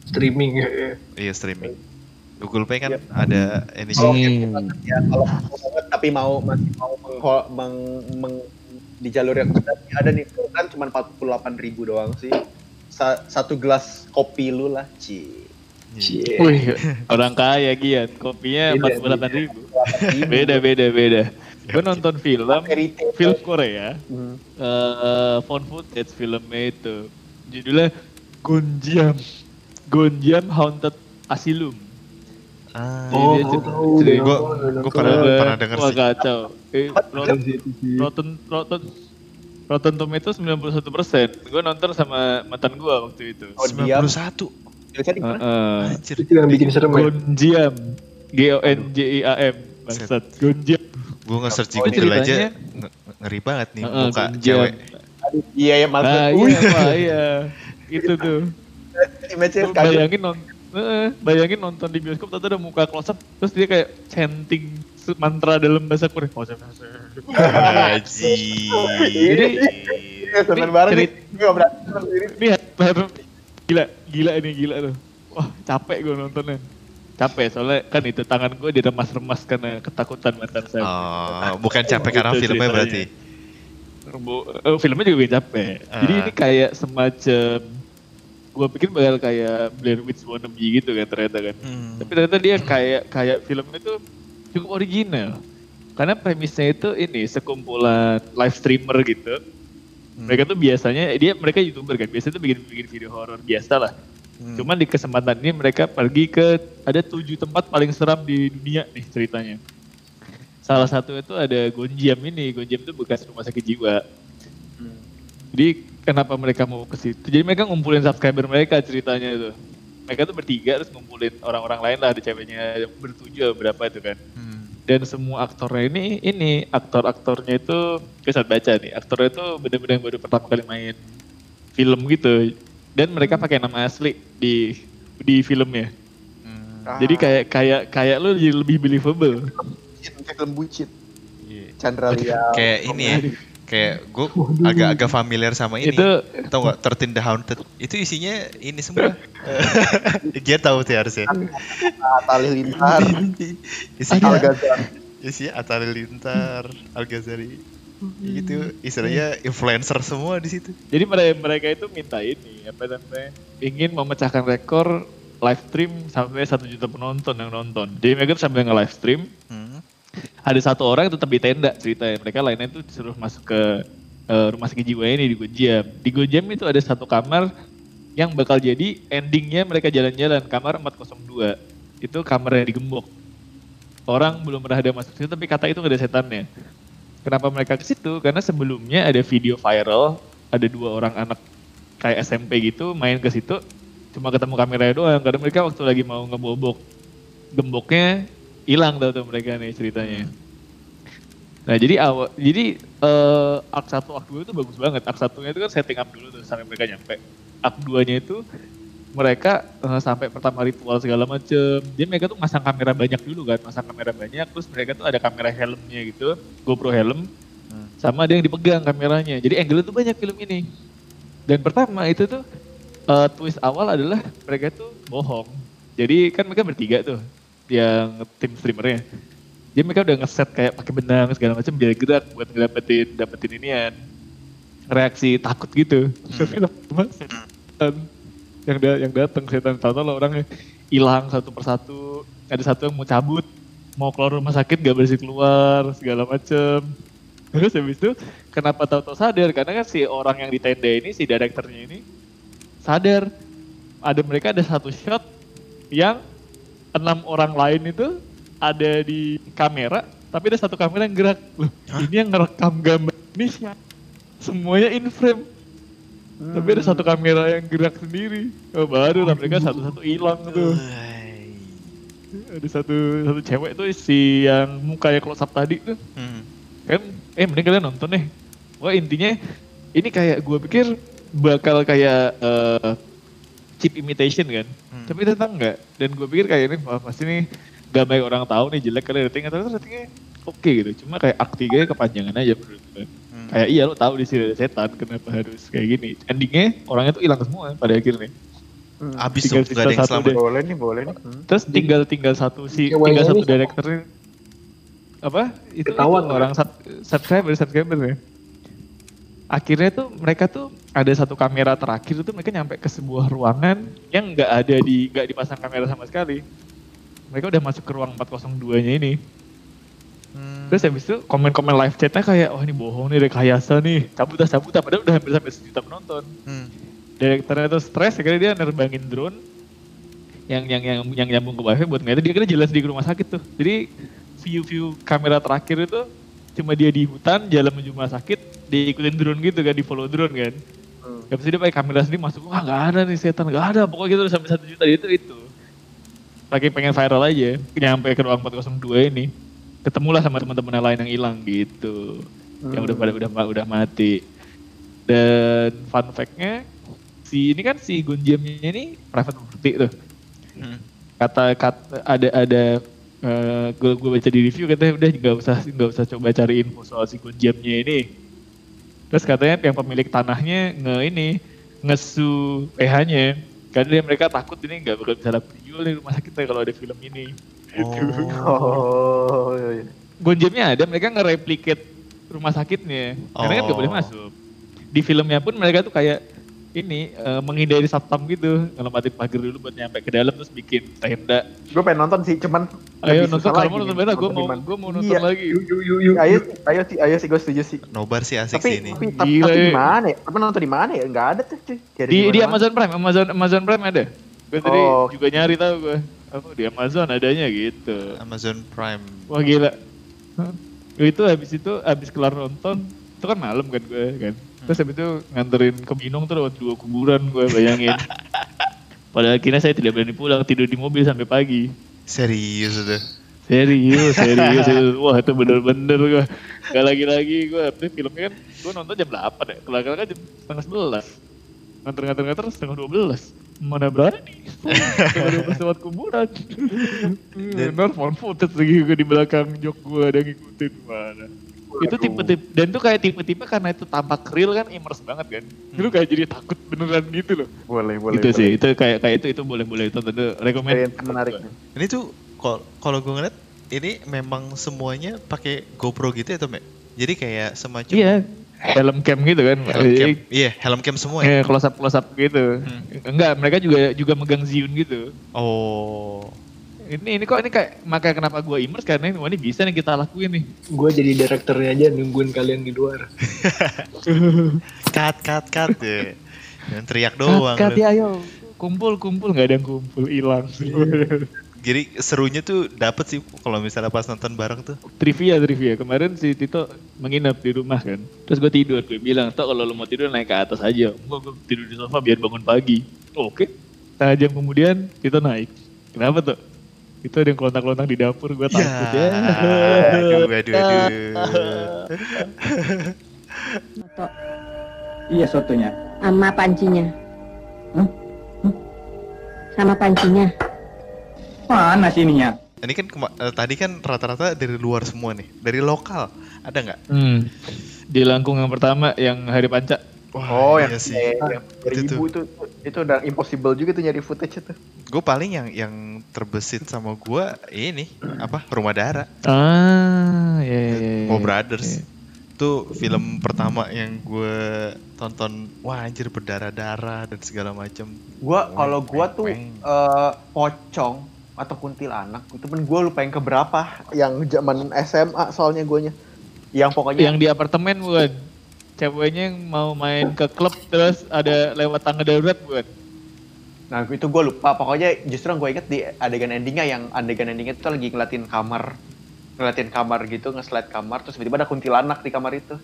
streaming ya, ya. Iya streaming. Google Pay kan Yep. ada ini Oh, sih. ya kalau mau banget tapi mau masih mau mengho- meng, meng- di jalur yang benar ada nih kan cuma 48.000 doang sih. Sa- satu gelas kopi lu lah, Ci. Cie. Wih, orang kaya Gian, kopinya empat puluh delapan ribu. 48.000. Beda beda beda. Gue nonton film, Retail. film Korea, Hmm. eh found footage filmnya itu, judulnya Gonjiam, Gonjiam Haunted Asylum. Ah, Oh, dia Nonton, gua pernah- nonton. pernah denger Wah sih. kacau. Eh, Rotten. Rotten, Rotten, Rotten Tomatoes 91 persen. Gue nonton sama mantan gue waktu itu. Oh, dia 91. tulisannya di mana? Heeh. Anjir. itu yang bikin serem ya Gonjiam, G O N J I A M, bangsat. Gonjiam. Gue nge-search di Oh, Google aja ngeri banget nih muka Gonjiam. cewek. Iya ya maksud Ah gue. iya, wah iya. Itu tuh. Kaget. bayangin nonton bayangin nonton di bioskop ternyata ada muka close up terus dia kayak chanting mantra dalam bahasa Korea. Oh, Haji. Jadi Iya, seneng banget nih. ini gila, gila ini gila tuh. Wah, capek gue nontonnya. Capek soalnya kan itu tangan gue diremas-remas karena ketakutan mantan saya. Oh, bukan capek karena Itu filmnya ceritanya. berarti. Bu- eh, filmnya juga bikin capek. Jadi Ah. ini kayak semacam gue pikir bakal kayak Blair Witch wannabe gitu kan ternyata kan. Hmm. Tapi ternyata dia kayak kayak filmnya itu cukup original. Karena premisnya itu ini sekumpulan live streamer gitu. Hmm. Mereka tuh biasanya dia mereka youtuber kan, biasanya tuh bikin bikin video horor biasa lah. Hmm. Cuman di kesempatan ini mereka pergi ke ada tujuh tempat paling seram di dunia nih ceritanya. Salah satu itu ada Gonjiam ini, Gonjiam itu bekas rumah sakit jiwa. Jadi kenapa mereka mau ke situ? Jadi mereka ngumpulin subscriber mereka ceritanya itu. Mereka tuh bertiga terus ngumpulin orang-orang lain lah, ada ceweknya bertujuh berapa itu kan. Hmm. Dan semua aktornya ini, ini aktor-aktornya itu, gue saat baca nih, aktornya itu bener-bener yang baru pertama kali main film gitu. Dan mereka pakai nama asli di di filmnya. Hmm. Jadi kayak kayak kayak lu jadi lebih believable. Kayak film bucin. Iya. Chandra Lia. Kayak ini ya, kayak gue agak-agak familiar sama ini. Itu Tau gak, 13 the Haunted? Itu isinya ini semua. (laughs) Dia tahu sih harusnya. Tali Lintar. Isinya, isinya Atta Halilintar, Al Ghazali. Gitu, istilahnya influencer semua di situ. jadi mereka mereka itu minta ini apa namanya ingin memecahkan rekor live stream sampai satu juta penonton yang nonton. Jadi mereka sambil nge live stream Hmm. Ada satu orang yang tetap di tenda ceritanya. Mereka lainnya tuh disuruh masuk ke eh, rumah sakit jiwa ini di Gojam. Di Gojam itu ada satu kamar yang bakal jadi endingnya mereka jalan-jalan kamar 402. Itu kamar yang digembok. Orang belum pernah ada masuk situ tapi kata itu nggak ada setannya. Kenapa mereka ke situ? Karena sebelumnya ada video viral, ada dua orang anak kayak SMP gitu main ke situ, cuma ketemu kameranya doang. Karena mereka waktu lagi mau ngebobok gemboknya hilang tau tuh mereka nih ceritanya. Nah jadi awal, jadi eh akt satu akt dua itu bagus banget. Akt satunya itu kan setting up dulu tuh sampai mereka nyampe. Akt duanya itu mereka eh, sampai pertama ritual segala macem. Jadi mereka tuh masang kamera banyak dulu kan, masang kamera banyak. Terus mereka tuh ada kamera helmnya gitu, GoPro helm, sama ada yang dipegang kameranya. Jadi angle tuh banyak film ini. Dan pertama itu tuh eh, twist awal adalah mereka tuh bohong. Jadi kan mereka bertiga tuh yang tim streamernya. Jadi mereka udah ngeset kayak pakai benang segala macam biar gerak buat ngedapetin dapetin inian reaksi takut gitu. Tapi lama setan yang da yang datang setan tahu lo orangnya hilang satu persatu. Ada satu yang mau cabut, mau keluar rumah sakit gak berhasil keluar segala macem. Terus habis itu kenapa tahu-tahu sadar? Karena kan si orang yang di tenda ini, si direkturnya ini sadar ada mereka ada satu shot yang enam orang lain itu ada di kamera, tapi ada satu kamera yang gerak. Loh, ini yang ngerekam gambar ini siapa? Semuanya in frame. Tapi ada satu kamera yang gerak sendiri. Oh, baru lah mereka satu-satu hilang tuh. Ada satu satu cewek tuh si yang mukanya close up tadi tuh Hmm. kan eh mending kalian nonton deh wah intinya ini kayak gue pikir bakal kayak eh, cheap imitation kan Hmm. tapi ternyata enggak dan gue pikir kayak ini wah pasti nih gak banyak orang tahu nih jelek kali ratingnya ternyata ratingnya oke gitu cuma kayak act 3 kepanjangan aja menurut gue Hmm. kayak iya lo tahu di sini ada setan kenapa harus kayak gini endingnya orangnya tuh hilang semua pada akhirnya Abis Tinggal tuh gak ada yang sisa satu selamat. deh. Boleh nih, boleh nih. Hmm. terus tinggal tinggal satu si Ceweknya tinggal satu nih. direkturnya apa itu, kan? orang sub- subscriber subscriber ya akhirnya tuh mereka tuh ada satu kamera terakhir itu mereka nyampe ke sebuah ruangan yang nggak ada di nggak dipasang kamera sama sekali. Mereka udah masuk ke ruang 402 nya ini. Hmm. terus habis itu komen-komen live chatnya kayak oh ini bohong nih rekayasa nih. Cabut dah cabut dah padahal udah hampir sampai sejuta penonton. Hmm. direkturnya tuh stres akhirnya dia nerbangin drone yang yang yang yang nyambung ke wifi buat ngeliatin dia kira jelas di rumah sakit tuh. Jadi view view kamera terakhir itu cuma dia di hutan jalan menuju rumah sakit diikutin drone gitu kan di follow drone kan. Hmm. Habis itu dia pakai kamera sendiri masuk wah nggak ada nih setan nggak ada. Pokoknya gitu sampai satu juta itu itu. Lagi pengen viral aja nyampe ke ruang 402 ini. Ketemulah sama teman-teman yang lain yang hilang gitu. Yang udah pada udah udah mati. Dan fun fact-nya si ini kan si Gunjamnya ini private property tuh. Hmm. kata kata ada ada gue gue baca di review katanya udah nggak usah nggak usah coba cari info soal si Gunjamnya ini terus katanya yang pemilik tanahnya nge ini ngesu PH-nya karena dia mereka takut ini nggak bakal bisa dapet dijual di rumah sakitnya kalau ada film ini (laughs) Oh, iya, iya. Ada, mereka nge-replicate rumah sakitnya. Karena kan gak boleh Oh. masuk. Di filmnya pun mereka tuh kayak ini eh, menghindari satpam gitu, ngelompatin pagar dulu buat nyampe ke dalam terus bikin tenda. Gue pengen nonton sih, cuman Ayo nonton kalau lagi mau nonton mana? Gue mau gue mau nonton Iya. lagi. Yuk, yuk, yuk, yuk. Ayo, ayo sih, ayo sih gue setuju sih. Nobar sih asik Tapi, sih ini. tapi, tapi, Gila, tapi di mana ya? Tapi nonton di mana ya? Enggak ada tuh, cuy. Di di. Amazon Prime, Amazon Amazon Prime ada. Gue tadi Oh. juga nyari tahu gue. Apa di Amazon adanya gitu. Amazon Prime. Wah gila. Hah? Itu habis itu habis kelar nonton, itu kan malam kan gue kan. Terus habis itu nganterin ke Binong tuh lewat dua kuburan gue bayangin. (laughs) Pada akhirnya saya tidak berani pulang, tidur di mobil sampai pagi. Serius udah. Serius, serius, serius. (laughs) Wah itu bener-bener gue. Gak lagi-lagi gue, ini filmnya kan gue nonton jam 8 ya. Kelar-kelar kan jam setengah 11. Nganter-nganter-nganter setengah 12. Mana berani? Setengah 12 lewat kuburan. (laughs) Bener, phone footage lagi gue di belakang jok gue ada ngikutin mana. Itu tipe-tipe, dan itu kayak tipe-tipe karena itu tampak real kan immerse banget kan. Lu kayak jadi takut beneran gitu loh. Boleh, boleh. itu boleh. sih, itu kayak kayak itu itu boleh-boleh tonton itu rekomend. Experience menarik. Ini tuh kal- kalau gue ngeliat ini memang semuanya pakai GoPro gitu ya Tom ya? Jadi kayak semacam Iya, helm cam gitu kan. helm cam. Iya, helm cam semua ya. Eh, close up close up gitu. Hmm. Enggak, mereka juga juga megang Zhiyun gitu. Oh. Ini ini kok ini kayak makanya kenapa gua immerse karena ini, wah, ini bisa nih kita lakuin nih. Gue jadi direkturnya aja nungguin kalian di luar. (laughs) Cut, cut, cut ya. Dan teriak doang. Kat, lu. ya, ayo kumpul kumpul nggak ada yang kumpul hilang. (laughs) Jadi serunya tuh dapet sih kalau misalnya pas nonton bareng tuh. trivia trivia kemarin si Tito menginap di rumah kan. Terus gue tidur, gue bilang, "Tok kalau lu mau tidur naik ke atas aja." Gua, gua tidur di sofa biar bangun pagi. Oke. Setengah jam kemudian Tito naik. Kenapa tuh? Itu ada yang kelontak-kelontak di dapur, gue takut ya. aduh, aduh, aduh. Foto Iya sotonya. sama pancinya. Hah? Sama pancinya. Mana sininya? Ini kan kema- eh, tadi kan rata-rata dari luar semua nih, dari lokal. Ada nggak? Hmm. Di langkung yang pertama yang hari panca. Wah, Oh, iya yang sih. dari Itu ibu itu, itu udah impossible juga tuh nyari footage itu. Gue paling yang yang terbesit sama gue ini apa? Rumah Dara, Ah, ya ya ya. Mo Brothers. Itu film pertama yang gue tonton. Wah anjir berdarah-darah dan segala macam. Gua Weng, kalau gua weng, tuh eh, pocong atau kuntilanak itu pun gua lupa yang keberapa yang zaman SMA soalnya guanya Yang pokoknya Yang di apartemen bukan? Ceweknya yang mau main ke klub terus ada lewat tangga darurat bukan? Nah itu gue lupa, pokoknya justru gue inget di adegan endingnya yang adegan endingnya itu lagi ngeliatin kamar ngeliatin kamar gitu, nge-slide kamar, terus tiba-tiba ada kuntilanak di kamar itu.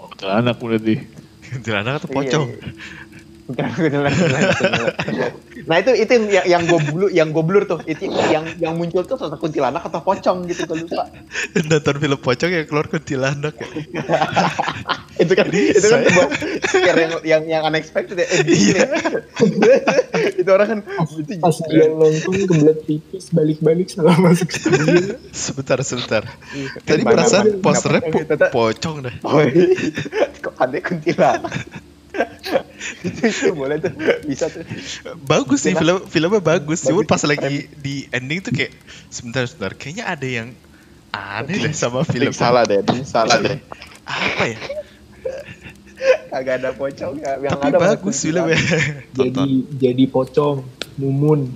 Oh, betul anak berarti. Kuntilanak atau pocong? Iya, iya. Bukan. Nah itu itu yang yang gue blur, yang gue blur tuh, itu yang yang muncul tuh sosok kuntilanak atau pocong gitu gue lupa. Nonton film pocong yang keluar kuntilanak ya. (laughs) itu kan itu kan sebuah scare yang yang yang unexpected ya. Iya. (laughs) itu orang kan itu Pas dia nonton kebelet pipis balik-balik salah masuk studio. Sebentar, sebentar. Tadi perasaan posternya po- Tata? pocong dah. Oh, kok ada kuntilanak? Itu, (laughs) itu boleh tuh bisa tuh. Bagus sih film filmnya bagus. Cuma pas lagi di ending tuh kayak sebentar sebentar kayaknya ada yang aneh deh (laughs) sama film. salah deh, salah deh. Apa ya? Kagak ada pocong ya. Yang Tapi ada bagus filmnya. (laughs) Jadi jadi pocong, mumun,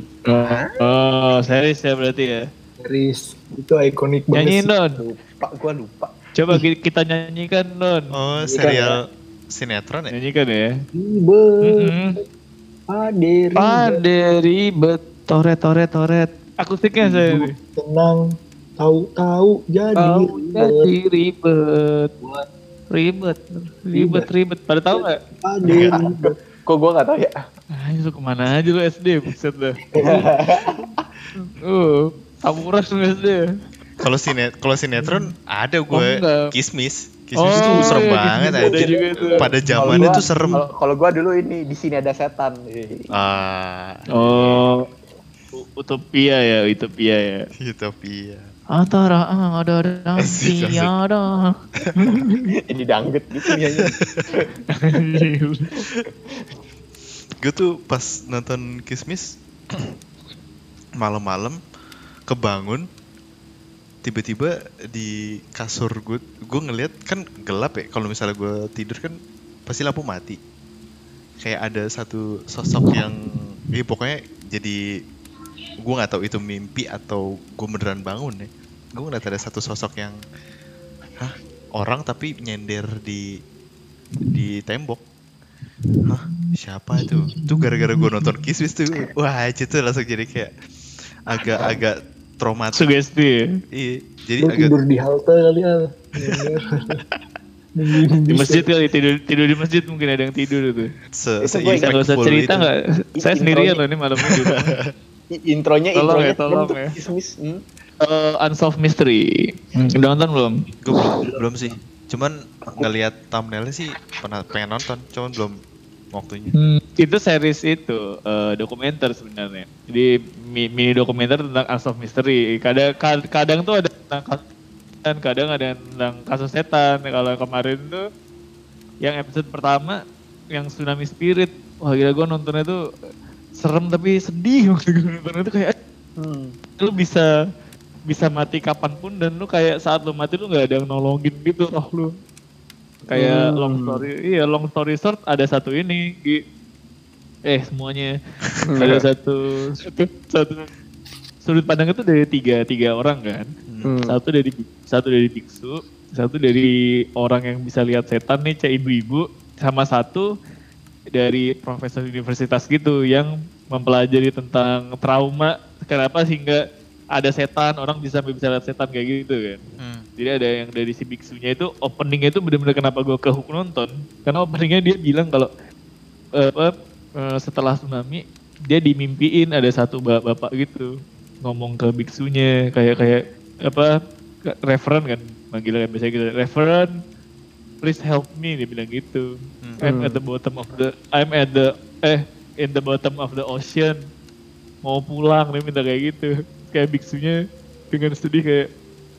Oh, serius ya berarti ya. Riz. Itu ikonik banget. Nyanyiin sih. Don. Lupa, gua lupa. Coba ki- kita nyanyikan Don. Oh, kan serial sinetron ya? Nyanyikan ya. Ribet, Mm-mm. pade, ribet, toret toret toret. Akustiknya saya. tenang, tahu-tahu jadi Tahu ribet, jadi ribet. Ribet, ribet, ribet. Pada tahu nggak? pade, ribet. Kok gua nggak tahu ya? Ah, lu ke mana aja lu SD, buset dah. (laughs) Uh, samuras lu SD. Kalau sinet kalau sinetron ada Oh, gue enggak. kismis. Kismis Oh, tuh serem iya, banget ada anjir. juga. Pada zamannya tuh serem. kalau- gua dulu ini di sini ada setan. Eh, Ah, Oh, utopia ya, utopia ya. Utopia. Antara ada dan asik. tiada. (laughs) Ini dangdut gitu ya. (laughs) Gue tuh pas nonton Kismis (clears throat) malam-malam kebangun tiba-tiba di kasur gue gue ngeliat kan gelap ya kalau misalnya gue tidur kan pasti lampu mati. Kayak ada satu sosok yang ya pokoknya jadi gue nggak tahu itu mimpi atau gue beneran bangun ya. Gue ngeliat ada satu sosok yang hah orang tapi nyender di di tembok. Hah siapa itu? Tuh gara-gara gue nonton Kismis tuh wah itu langsung jadi kayak agak-agak traumatis Sugesti ya. iya jadi Lu agak tidur di halte kali al. Di masjid kali tidur tidur di masjid mungkin ada yang tidur itu. se, Itu Bisa nggak usah cerita nggak? Saya sendirian loh ini malam ini (laughs) Intronya Tolong intronya ya, tolong ya. Hmm. Eh, Unsolved Mystery. Udah nonton belum? Gue belum, belum sih. Cuman ngelihat thumbnailnya sih pernah pengen nonton, cuman belum waktunya. Hmm, itu series itu eh, dokumenter sebenarnya. Jadi mini dokumenter tentang Unsolved Mystery. Kadang kad- kadang tuh ada tentang kasus dan kadang ada tentang kasus setan. Kalau kemarin tuh yang episode pertama yang Tsunami Spirit. Wah gila gue nontonnya tuh serem tapi sedih (laughs) waktu gue nontonnya tuh kayak Hmm. lu bisa bisa mati kapan pun dan lu kayak saat lu mati lu nggak ada yang nolongin gitu roh lu kayak Hmm. long story iya long story short ada satu ini. Eh semuanya. (laughs) Ada satu satu satu. sudut pandang itu dari tiga tiga orang kan? Hmm. satu dari satu dari biksu satu dari orang yang bisa lihat setan nih cek ibu-ibu sama satu dari profesor universitas gitu yang mempelajari tentang trauma. Kenapa sehingga ada setan? Orang bisa bisa lihat setan kayak gitu kan? Hmm. jadi ada yang dari si biksunya itu openingnya itu benar-benar kenapa gue ke hook nonton? Karena openingnya dia bilang kalau eh, eh, setelah tsunami dia dimimpiin ada satu bapak-bapak gitu ngomong ke biksunya kayak kayak apa referen kan manggilnya kan biasanya gitu referen please help me dia bilang gitu. Hmm. I'm at the bottom of the I'm at the eh in the bottom of the ocean mau pulang dia minta kayak gitu. Kayak biksunya dengan sedih kayak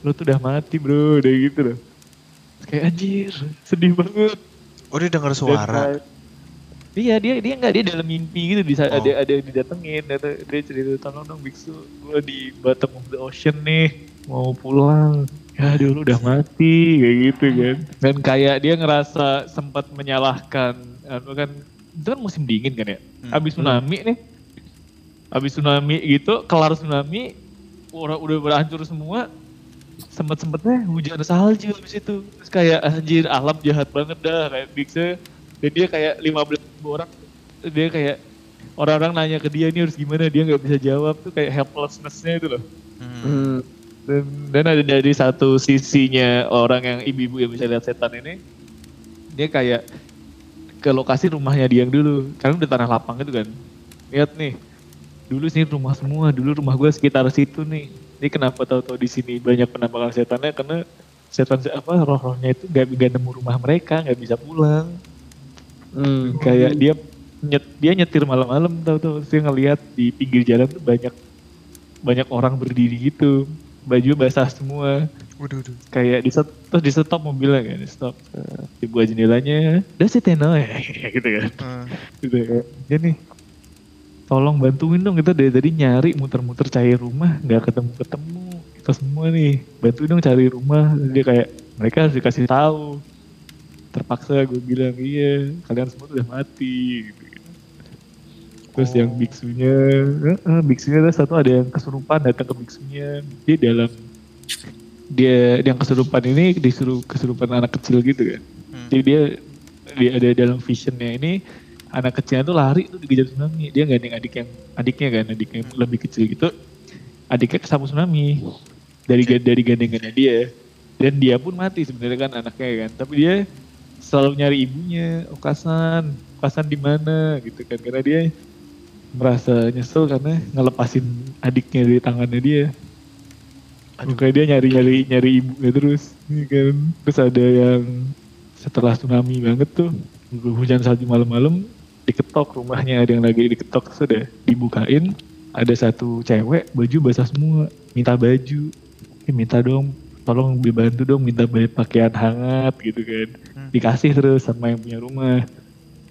lu tuh udah mati bro udah gitu loh. Kayak anjir sedih banget. Oh dia dengar suara. Iya dia dia nggak dia dalam mimpi gitu bisa Oh. ada ada yang didatengin ada dia cerita tolong dong biksu gue di bottom of the ocean nih mau pulang ya dulu udah mati kayak gitu kan dan kayak dia ngerasa sempat menyalahkan anu kan itu kan musim dingin kan ya Hmm. abis tsunami nih abis tsunami gitu kelar tsunami orang udah berhancur semua sempet-sempetnya hujan salju habis itu. Terus kayak anjir alam jahat banget dah kayak Bigse. Dan dia kayak 15 ribu orang. Dia kayak orang-orang nanya ke dia ini harus gimana dia nggak bisa jawab tuh kayak helplessness-nya itu loh. Hmm. Dan, dan ada dari satu sisinya orang yang ibu-ibu yang bisa lihat setan ini, dia kayak ke lokasi rumahnya dia yang dulu, karena udah tanah lapang gitu kan. Lihat nih, dulu sini rumah semua, dulu rumah gue sekitar situ nih. Ini kenapa tahu-tahu di sini banyak penampakan setannya karena setan apa roh-rohnya itu gak, gak nemu rumah mereka, nggak bisa pulang. Kayak dia nyet, dia nyetir malam-malam tahu-tahu. Dia ngelihat di pinggir jalan tuh banyak banyak orang berdiri gitu. Baju basah semua. Waduh, waduh. kayak di set- terus di stop mobilnya kan di stop. Eh, dibuka jendelanya that's it Teno. Ya (laughs) gitu kan. Hmm. gitu kan. Dia nih tolong bantuin dong. Kita dari tadi nyari muter-muter cari rumah. Nggak ketemu ketemu. Kita semua nih bantuin dong cari rumah. Dia kayak mereka harus dikasih tahu terpaksa gue bilang iya kalian semua udah mati gitu. terus yang biksunya eh, biksunya ada satu ada yang kesurupan datang ke biksunya. Dia dalam dia yang kesurupan ini disuruh kesurupan anak kecil gitu kan. Hmm. jadi dia dia ada dalam visionnya ini anak kecilnya tuh lari tuh dikejar tsunami. Dia gandeng adik yang adiknya kan adik yang lebih kecil gitu. Adiknya kesapu tsunami dari dari gandengannya dia. Dan dia pun mati sebenarnya kan anaknya kan. Tapi dia selalu nyari ibunya Okasan Okasan di mana? Gitu kan karena dia merasa nyesel karena ngelepasin adiknya dari tangannya dia. Makanya dia nyari nyari ibunya terus ya kan. Terus ada yang setelah tsunami banget tuh hujan salju malam-malam diketok rumahnya ada yang lagi diketok terus udah dibukain ada satu cewek baju basah semua minta baju eh, minta dong tolong dibantu dong minta baju pakaian hangat gitu kan. Dikasih terus sama yang punya rumah.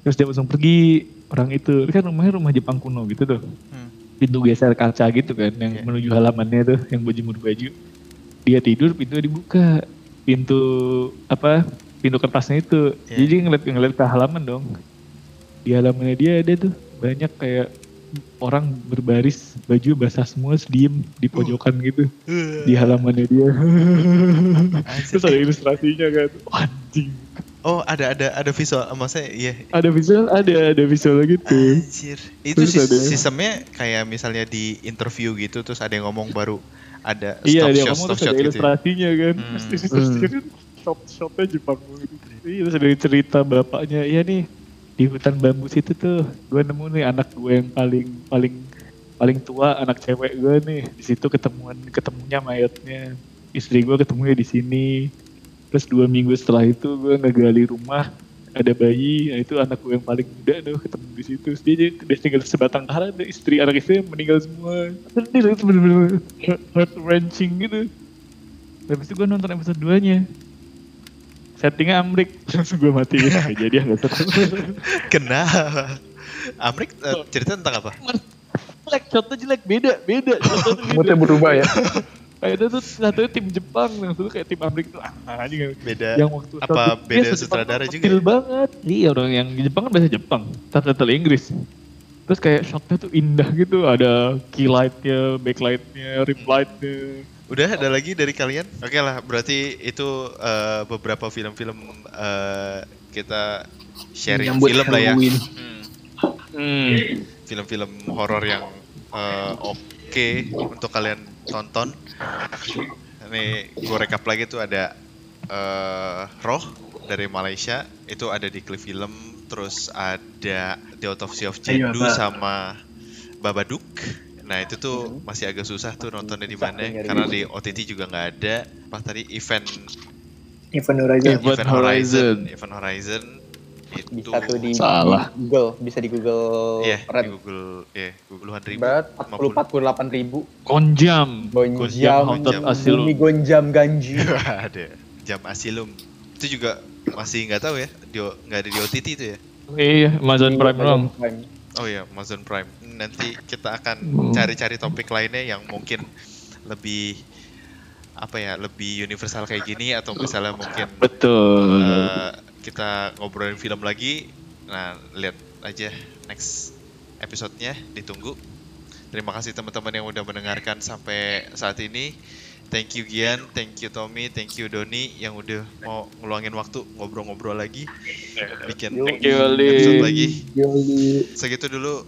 Terus dia langsung pergi orang itu Ini kan rumahnya rumah Jepang kuno gitu tuh. Hmm. pintu geser kaca gitu kan yang Iya. menuju halamannya tuh yang berjemur baju. Dia tidur pintu dibuka. Pintu apa pintu kertasnya itu. Iya. jadi ngeliat ngeliat ke halaman dong. Di halamannya dia ada tuh banyak kayak orang berbaris baju basah semua diem di pojokan gitu. Di halamannya dia. (laughs) Terus ada ilustrasinya kan. Wah, anjing. Oh, ada ada ada visual. Maksudnya iya. ada visual? Ada ada visual gitu. Anjir. Itu Terus sis- ada- sistemnya kayak misalnya di interview gitu terus ada yang ngomong baru ada iya stop dia shot ngomong stop terus shot ada gitu. ya. ilustrasinya kan. Hmm. terus ilustrasinya kan shot shotnya Jepang. Banget iya terus ada cerita bapaknya. Iya nih di hutan bambu situ tuh gue nemu nih anak gue yang paling paling paling tua anak cewek gue nih di situ ketemuan ketemunya mayatnya istri gue ketemunya di sini terus dua minggu setelah itu gue ngegali rumah ada bayi, nah itu anak gue yang paling muda tuh ketemu di situ. Dia, dia, dia tinggal sebatang kara, ada istri anak istri meninggal semua. Sedih itu bener-bener heart wrenching gitu. Habis itu gue nonton episode 2 nya settingnya amrik langsung gue matiin (laughs) jadi nggak Kenapa? Amrik eh, cerita tentang apa? jelek shotnya jelek beda (laughs) beda Moodnya berubah ya. (laughs) kayaknya tuh satunya tim Jepang yang satu kayak tim Amrik tuh ah anjing Beda. yang waktu apa beda sutradara juga kecil ya? banget iya orang yang di Jepang kan bahasa Jepang subtitle Inggris terus kayak shotnya tuh indah gitu ada key lightnya backlightnya rim lightnya Udah ada lagi dari kalian? Oke lah, berarti itu eh, beberapa film-film eh, kita sharing Menyambut film lah ya. Halloween. Hmm. Film-film horor yang eh, oke untuk kalian tonton. Ini gue rekap lagi tuh ada eh, Roh dari Malaysia, itu ada di Cliff Film, terus ada The Autopsy of Pak. sama Babadook. Nah itu tuh masih agak susah tuh nontonnya di mana karena di OTT juga nggak ada. Pas tadi event Event Horizon. Event Event Horizon, Horizon. Event Horizon itu Bisa tuh di Salah. Google, bisa di Google Iya, Red. di Google, ya, Googlean ribu. Berat 40 48 ribu. konjam Gonjam, Haunted Asylum. Bumi Gonjam Ganji. (laughs) ada jam asilum itu juga masih nggak tahu ya di nggak ada di OTT itu ya iya Amazon Prime doang Prime. Oh ya Amazon Prime. Nanti kita akan Hmm. cari-cari topik lainnya yang mungkin lebih apa ya lebih universal kayak gini atau misalnya mungkin betul. eh, kita ngobrolin film lagi. Nah lihat aja next episodenya. Ditunggu. Terima kasih teman-teman yang udah mendengarkan sampai saat ini Thank you Gian, thank you Tommy, thank you Doni yang udah mau ngeluangin waktu ngobrol-ngobrol lagi. Bikin thank you, episode lagi. Segitu dulu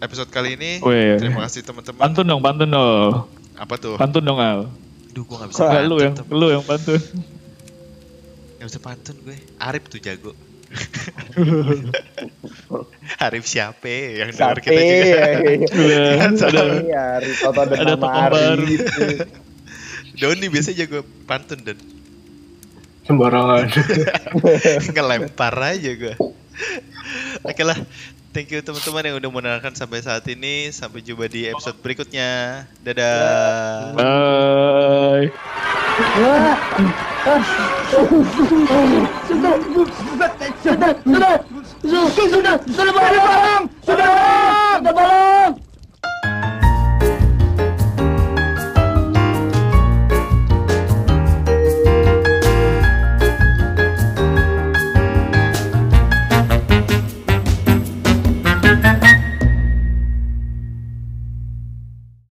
episode kali ini. Oh, iya, iya. Terima kasih teman-teman. Pantun dong, pantun dong. Apa tuh? Pantun dong Al. Duh, gua gak bisa pantun. Lu yang, temen. lu yang pantun. Gak bisa pantun gue. Arif tuh jago. (laughs) Arif siapa yang dengar kita juga. Ya, ya. ada, ada, ada, (laughs) Doni biasanya jago pantun dan sembarangan ngelempar aja gue oke okay lah thank you teman-teman yang udah mendengarkan sampai saat ini sampai jumpa di episode berikutnya dadah bye sudah sudah, sudah, sudah, sudah, sudah, sudah, sudah, sudah, sudah, sudah, sudah, sudah, sudah,